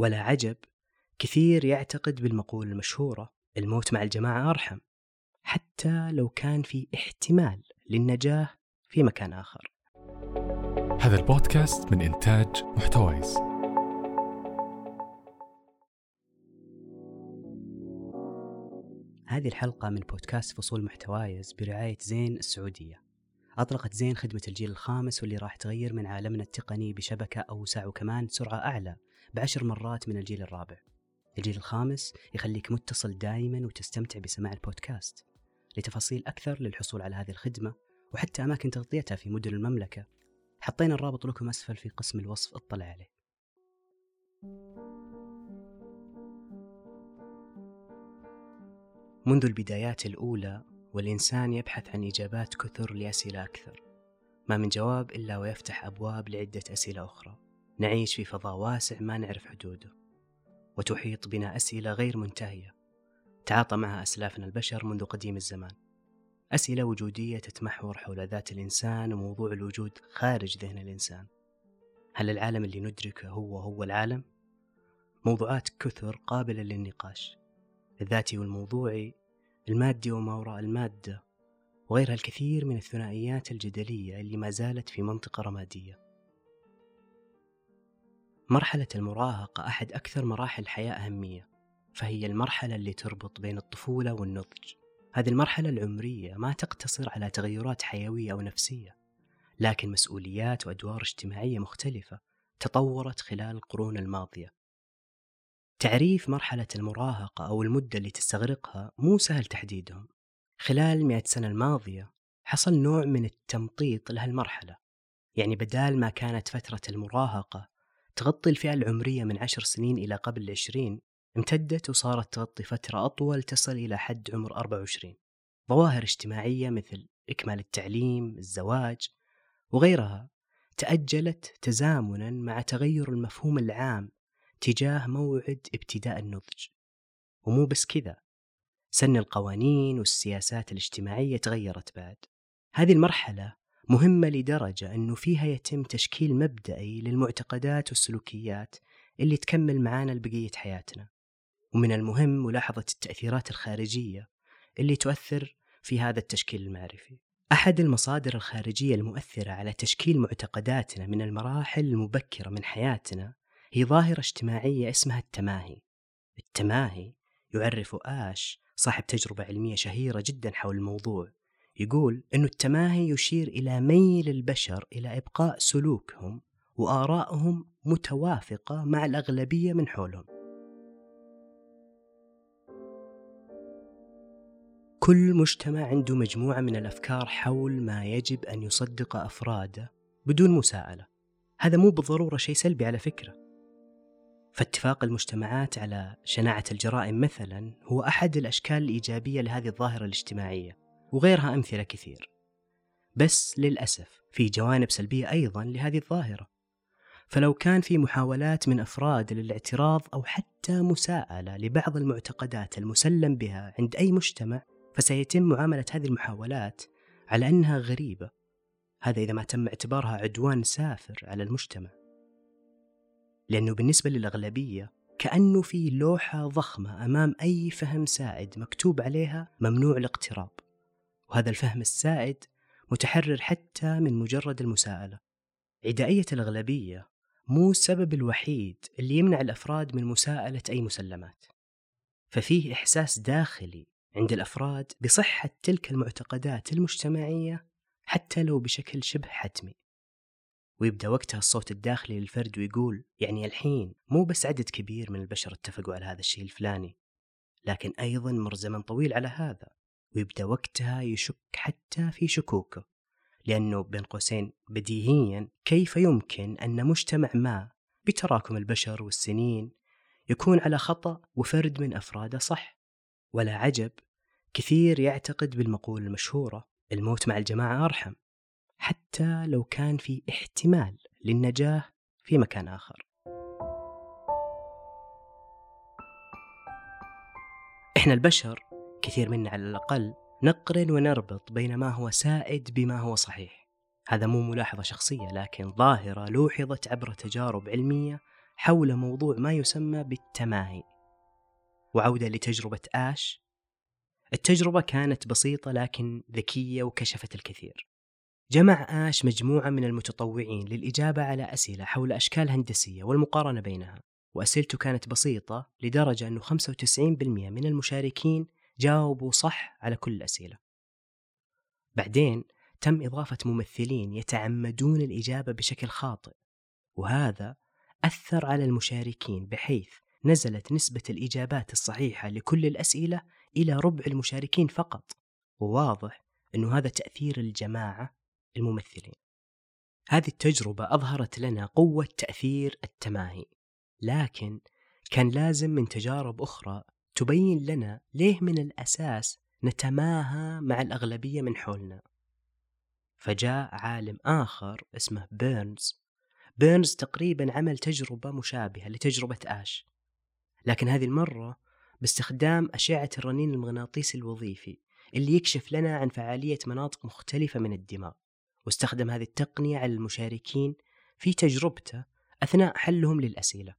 ولا عجب كثير يعتقد بالمقولة المشهورة الموت مع الجماعة أرحم حتى لو كان في احتمال للنجاة في مكان آخر. هذا البودكاست من إنتاج محتويس. هذه الحلقة من بودكاست فصول محتوايز برعاية زين السعودية. أطلقت زين خدمة الجيل الخامس واللي راح تغير من عالمنا التقني بشبكة أوسع وكمان سرعة أعلى بعشر مرات من الجيل الرابع. الجيل الخامس يخليك متصل دائما وتستمتع بسماع البودكاست. لتفاصيل أكثر للحصول على هذه الخدمة وحتى أماكن تغطيتها في مدن المملكة حطينا الرابط لكم أسفل في قسم الوصف اطلع عليه. منذ البدايات الأولى والإنسان يبحث عن إجابات كثر لأسئلة أكثر. ما من جواب إلا ويفتح أبواب لعدة أسئلة أخرى. نعيش في فضاء واسع ما نعرف حدوده. وتحيط بنا أسئلة غير منتهية. تعاطى معها أسلافنا البشر منذ قديم الزمان. أسئلة وجودية تتمحور حول ذات الإنسان وموضوع الوجود خارج ذهن الإنسان. هل العالم اللي ندركه هو هو العالم؟ موضوعات كثر قابلة للنقاش. الذاتي والموضوعي المادي وما وراء المادة وغيرها الكثير من الثنائيات الجدلية اللي ما زالت في منطقة رمادية. مرحلة المراهقة أحد أكثر مراحل الحياة أهمية فهي المرحلة اللي تربط بين الطفولة والنضج. هذه المرحلة العمرية ما تقتصر على تغيرات حيوية أو نفسية لكن مسؤوليات وأدوار اجتماعية مختلفة تطورت خلال القرون الماضية. تعريف مرحلة المراهقة أو المدة اللي تستغرقها مو سهل تحديدهم. خلال المئة سنة الماضية حصل نوع من التمطيط لهالمرحلة. يعني بدال ما كانت فترة المراهقة تغطي الفئة العمرية من عشر سنين إلى قبل العشرين امتدت وصارت تغطي فترة أطول تصل إلى حد عمر 24 ظواهر اجتماعية مثل إكمال التعليم، الزواج وغيرها تأجلت تزامنا مع تغير المفهوم العام تجاه موعد ابتداء النضج. ومو بس كذا سن القوانين والسياسات الاجتماعية تغيرت بعد. هذه المرحلة مهمة لدرجة أنه فيها يتم تشكيل مبدئي للمعتقدات والسلوكيات اللي تكمل معانا لبقية حياتنا. ومن المهم ملاحظة التأثيرات الخارجية اللي تؤثر في هذا التشكيل المعرفي. أحد المصادر الخارجية المؤثرة على تشكيل معتقداتنا من المراحل المبكرة من حياتنا هي ظاهرة اجتماعية اسمها التماهي. التماهي يعرف آش صاحب تجربة علمية شهيرة جدا حول الموضوع. يقول أن التماهي يشير إلى ميل البشر إلى إبقاء سلوكهم وآرائهم متوافقة مع الأغلبية من حولهم. كل مجتمع عنده مجموعة من الأفكار حول ما يجب أن يصدق أفراده بدون مساءلة. هذا مو بالضرورة شيء سلبي على فكرة. فاتفاق المجتمعات على شناعة الجرائم مثلا هو أحد الأشكال الإيجابية لهذه الظاهرة الاجتماعية وغيرها أمثلة كثير. بس للأسف في جوانب سلبية أيضا لهذه الظاهرة. فلو كان في محاولات من أفراد للاعتراض أو حتى مساءلة لبعض المعتقدات المسلم بها عند أي مجتمع فسيتم معاملة هذه المحاولات على أنها غريبة. هذا إذا ما تم اعتبارها عدوان سافر على المجتمع. لأنه بالنسبة للأغلبية كأنه في لوحة ضخمة أمام أي فهم سائد مكتوب عليها ممنوع الاقتراب. وهذا الفهم السائد متحرر حتى من مجرد المساءلة. عدائية الأغلبية مو السبب الوحيد اللي يمنع الأفراد من مساءلة أي مسلمات. ففيه إحساس داخلي عند الأفراد بصحة تلك المعتقدات المجتمعية حتى لو بشكل شبه حتمي. ويبدأ وقتها الصوت الداخلي للفرد ويقول يعني الحين مو بس عدد كبير من البشر اتفقوا على هذا الشيء الفلاني لكن أيضا مر زمن طويل على هذا. ويبدأ وقتها يشك حتى في شكوكه لأنه بين قوسين بديهيا كيف يمكن أن مجتمع ما بتراكم البشر والسنين يكون على خطأ وفرد من أفراده صح؟ ولا عجب كثير يعتقد بالمقولة المشهورة الموت مع الجماعة أرحم. حتى لو كان في احتمال للنجاة في مكان آخر. إحنا البشر كثير منا على الأقل نقرن ونربط بين ما هو سائد بما هو صحيح. هذا مو ملاحظة شخصية لكن ظاهرة لوحظت عبر تجارب علمية حول موضوع ما يسمى بالتماهي. وعودة لتجربة آش. التجربة كانت بسيطة لكن ذكية وكشفت الكثير. جمع آش مجموعة من المتطوعين للإجابة على أسئلة حول أشكال هندسية والمقارنة بينها وأسئلته كانت بسيطة لدرجة أنه 95% من المشاركين جاوبوا صح على كل الأسئلة. بعدين تم إضافة ممثلين يتعمدون الإجابة بشكل خاطئ وهذا أثر على المشاركين بحيث نزلت نسبة الإجابات الصحيحة لكل الأسئلة إلى ربع المشاركين فقط وواضح أنه هذا تأثير الجماعة الممثلين. هذه التجربة أظهرت لنا قوة تأثير التماهي لكن كان لازم من تجارب أخرى تبين لنا ليه من الأساس نتماهى مع الأغلبية من حولنا. فجاء عالم آخر اسمه بيرنز بيرنز تقريبا عمل تجربة مشابهة لتجربة آش لكن هذه المرة باستخدام أشعة الرنين المغناطيسي الوظيفي اللي يكشف لنا عن فعالية مناطق مختلفة من الدماغ. واستخدم هذه التقنية على المشاركين في تجربته أثناء حلهم للأسئلة.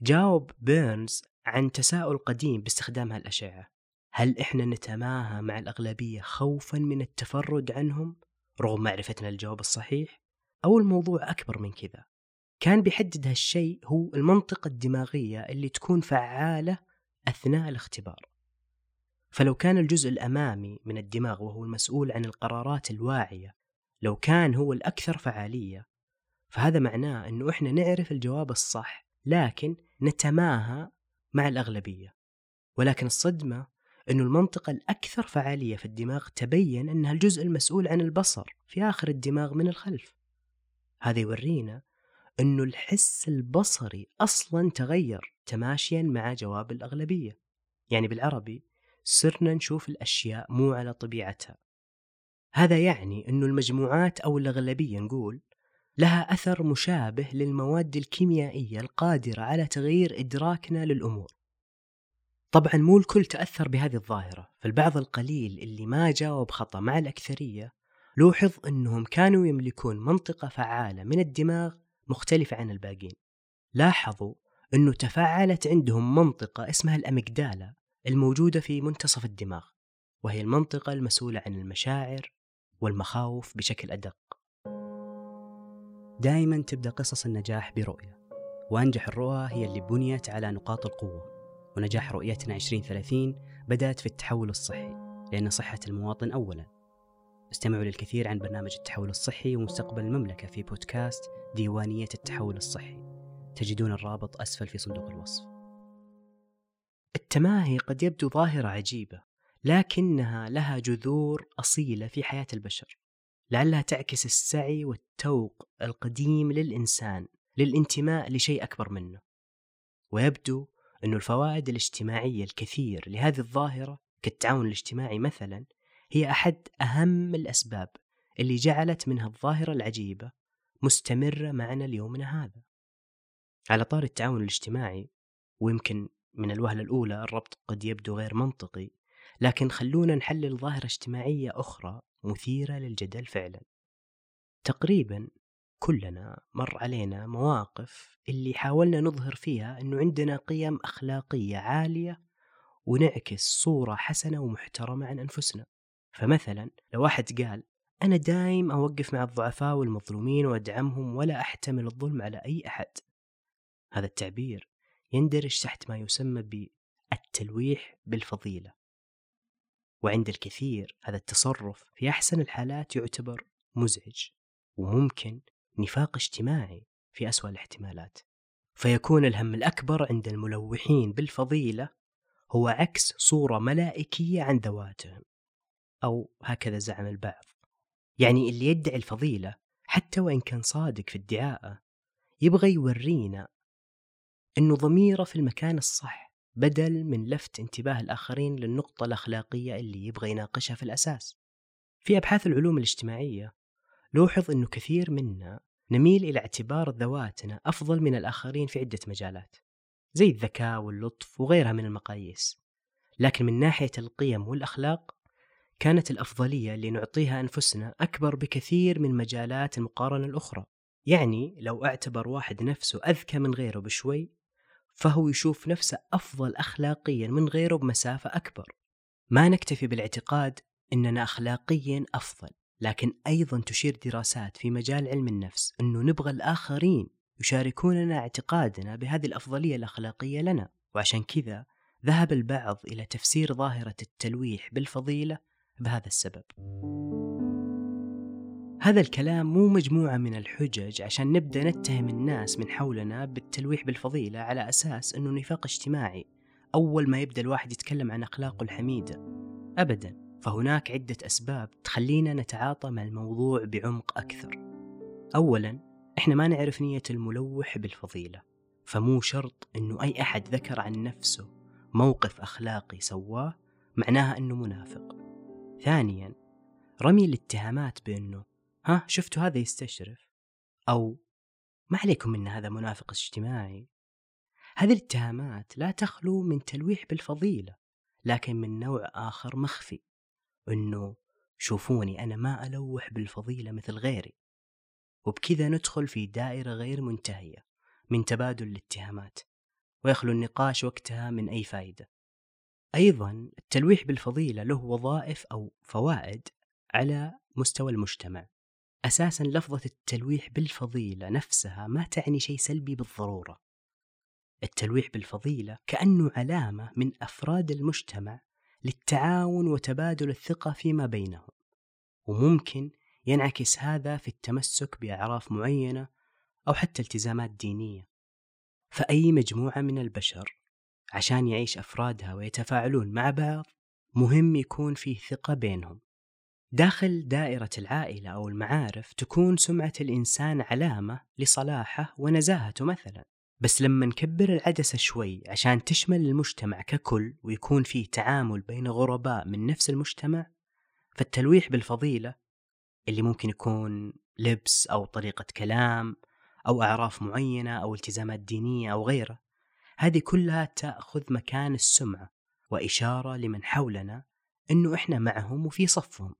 جاوب بيرنز عن تساؤل قديم باستخدام هالأشعة. هل إحنا نتماهى مع الأغلبية خوفا من التفرد عنهم رغم معرفتنا الجواب الصحيح؟ أو الموضوع أكبر من كذا؟ كان بيحدد هالشيء هو المنطقة الدماغية اللي تكون فعالة أثناء الاختبار. فلو كان الجزء الأمامي من الدماغ وهو المسؤول عن القرارات الواعية لو كان هو الأكثر فعالية فهذا معناه أنه إحنا نعرف الجواب الصح لكن نتماهى مع الأغلبية. ولكن الصدمة أنه المنطقة الأكثر فعالية في الدماغ تبين أنها الجزء المسؤول عن البصر في آخر الدماغ من الخلف. هذا يورينا أنه الحس البصري أصلا تغير تماشيا مع جواب الأغلبية. يعني بالعربي صرنا نشوف الأشياء مو على طبيعتها. هذا يعني أنه المجموعات أو الأغلبية نقول لها أثر مشابه للمواد الكيميائية القادرة على تغيير إدراكنا للأمور. طبعا مو الكل تأثر بهذه الظاهرة فالبعض القليل اللي ما جاوب خطأ مع الأكثرية لوحظ أنهم كانوا يملكون منطقة فعالة من الدماغ مختلفة عن الباقين. لاحظوا أنه تفاعلت عندهم منطقة اسمها الأميجدالا الموجودة في منتصف الدماغ وهي المنطقة المسؤولة عن المشاعر والمخاوف بشكل أدق. دائما تبدأ قصص النجاح برؤية وأنجح الرؤى هي اللي بنيت على نقاط القوة ونجاح رؤيتنا 2030 بدأت في التحول الصحي لأن صحة المواطن أولا. استمعوا للكثير عن برنامج التحول الصحي ومستقبل المملكة في بودكاست ديوانية التحول الصحي. تجدون الرابط أسفل في صندوق الوصف. التماهي قد يبدو ظاهرة عجيبة لكنها لها جذور أصيلة في حياة البشر لعلها تعكس السعي والتوق القديم للإنسان للانتماء لشيء أكبر منه. ويبدو أن الفوائد الاجتماعية الكثير لهذه الظاهرة كالتعاون الاجتماعي مثلا هي أحد أهم الأسباب اللي جعلت منها الظاهرة العجيبة مستمرة معنا ليومنا هذا. على طار التعاون الاجتماعي ويمكن من الوهلة الأولى الربط قد يبدو غير منطقي لكن خلونا نحلل ظاهرة اجتماعية أخرى مثيرة للجدل فعلا. تقريبا كلنا مر علينا مواقف اللي حاولنا نظهر فيها أنه عندنا قيم أخلاقية عالية ونعكس صورة حسنة ومحترمة عن أنفسنا. فمثلا لو واحد قال أنا دايم أوقف مع الضعفاء والمظلومين وأدعمهم ولا أحتمل الظلم على أي أحد. هذا التعبير يندرج تحت ما يسمى بالتلويح بالفضيلة. وعند الكثير هذا التصرف في أحسن الحالات يعتبر مزعج وممكن نفاق اجتماعي في أسوأ الاحتمالات. فيكون الهم الأكبر عند الملوحين بالفضيلة هو عكس صورة ملائكية عن ذواتهم أو هكذا زعم البعض. يعني اللي يدعي الفضيلة حتى وإن كان صادق في ادعائه يبغى يورينا أنه ضميره في المكان الصح. بدل من لفت انتباه الآخرين للنقطة الأخلاقية اللي يبغى يناقشها في الأساس. في أبحاث العلوم الاجتماعية لوحظ أنه كثير منا نميل إلى اعتبار ذواتنا أفضل من الآخرين في عدة مجالات زي الذكاء واللطف وغيرها من المقاييس. لكن من ناحية القيم والأخلاق كانت الأفضلية اللي نعطيها أنفسنا أكبر بكثير من مجالات المقارنة الأخرى. يعني لو أعتبر واحد نفسه أذكى من غيره بشوي فهو يشوف نفسه أفضل أخلاقيا من غيره بمسافة أكبر. ما نكتفي بالاعتقاد أننا أخلاقيا أفضل لكن أيضا تشير دراسات في مجال علم النفس أنه نبغى الآخرين يشاركوننا اعتقادنا بهذه الأفضلية الأخلاقية لنا. وعشان كذا ذهب البعض إلى تفسير ظاهرة التلويح بالفضيلة بهذا السبب. هذا الكلام مو مجموعة من الحجج عشان نبدأ نتهم الناس من حولنا بالتلويح بالفضيلة على أساس أنه نفاق اجتماعي أول ما يبدأ الواحد يتكلم عن أخلاقه الحميدة. أبدا فهناك عدة أسباب تخلينا نتعاطى مع الموضوع بعمق أكثر. أولا إحنا ما نعرف نية الملوح بالفضيلة فمو شرط أنه أي أحد ذكر عن نفسه موقف أخلاقي سواه معناها أنه منافق. ثانيا رمي الاتهامات بأنه ها شفتوا هذا يستشرف؟ أو ما عليكم من هذا منافق اجتماعي؟ هذه الاتهامات لا تخلو من تلويح بالفضيلة لكن من نوع آخر مخفي أنه شوفوني أنا ما ألوح بالفضيلة مثل غيري. وبكذا ندخل في دائرة غير منتهية من تبادل الاتهامات ويخلو النقاش وقتها من أي فائدة أيضا التلويح بالفضيلة له وظائف أو فوائد على مستوى المجتمع. أساسا لفظة التلويح بالفضيلة نفسها ما تعني شيء سلبي بالضرورة. التلويح بالفضيلة كأنه علامة من أفراد المجتمع للتعاون وتبادل الثقة فيما بينهم. وممكن ينعكس هذا في التمسك بأعراف معينة أو حتى التزامات دينية. فأي مجموعة من البشر عشان يعيش أفرادها ويتفاعلون مع بعض مهم يكون فيه ثقة بينهم. داخل دائرة العائلة أو المعارف تكون سمعة الإنسان علامة لصلاحه ونزاهته مثلا. بس لما نكبر العدسة شوي عشان تشمل المجتمع ككل ويكون فيه تعامل بين غرباء من نفس المجتمع فالتلويح بالفضيلة اللي ممكن يكون لبس أو طريقة كلام أو أعراف معينة أو التزامات دينية أو غيره هذه كلها تأخذ مكان السمعة وإشارة لمن حولنا أنه إحنا معهم وفي صفهم.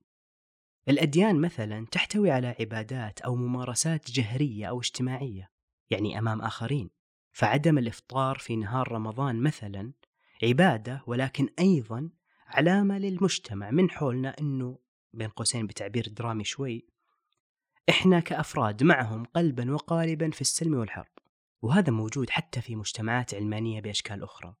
الأديان مثلا تحتوي على عبادات أو ممارسات جهرية أو اجتماعية يعني أمام آخرين. فعدم الإفطار في نهار رمضان مثلا عبادة ولكن أيضا علامة للمجتمع. من حولنا أنه بين قوسين بتعبير درامي شوي إحنا كأفراد معهم قلبا وقالبا في السلم والحرب. وهذا موجود حتى في مجتمعات علمانية بأشكال أخرى.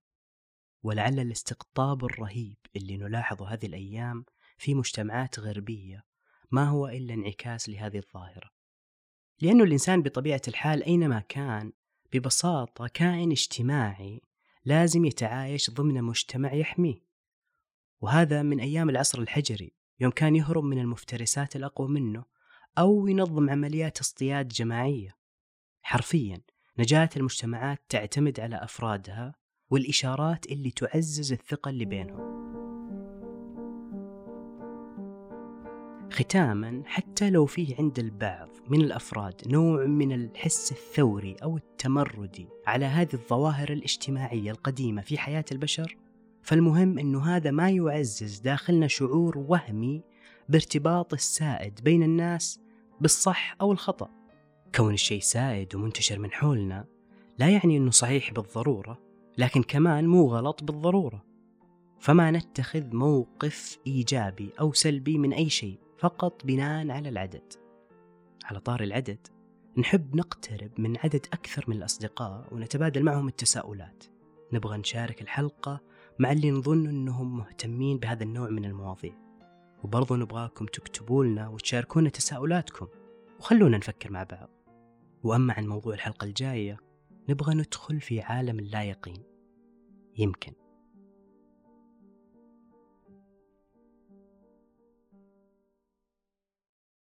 ولعل الاستقطاب الرهيب اللي نلاحظه هذه الأيام في مجتمعات غربية ما هو إلا انعكاس لهذه الظاهرة. لأنه الإنسان بطبيعة الحال أينما كان ببساطة كائن اجتماعي لازم يتعايش ضمن مجتمع يحميه. وهذا من أيام العصر الحجري يوم كان يهرب من المفترسات الأقوى منه أو ينظم عمليات اصطياد جماعية. حرفيا نجاة المجتمعات تعتمد على أفرادها والإشارات اللي تعزز الثقة اللي بينهم. ختاما حتى لو فيه عند البعض من الأفراد نوع من الحس الثوري أو التمردي على هذه الظواهر الاجتماعية القديمة في حياة البشر فالمهم إنه هذا ما يعزز داخلنا شعور وهمي بارتباط السائد بين الناس بالصح أو الخطأ. كون الشيء سائد ومنتشر من حولنا لا يعني إنه صحيح بالضرورة لكن كمان مو غلط بالضرورة. فما نتخذ موقف إيجابي أو سلبي من أي شيء. فقط بناء على العدد. على طار العدد نحب نقترب من عدد أكثر من الأصدقاء ونتبادل معهم التساؤلات. نبغى نشارك الحلقة مع اللي نظن أنهم مهتمين بهذا النوع من المواضيع. وبرضو نبغاكم تكتبوا لنا وتشاركونا تساؤلاتكم وخلونا نفكر مع بعض. وأما عن موضوع الحلقة الجاية نبغى ندخل في عالم اللا يقين يمكن.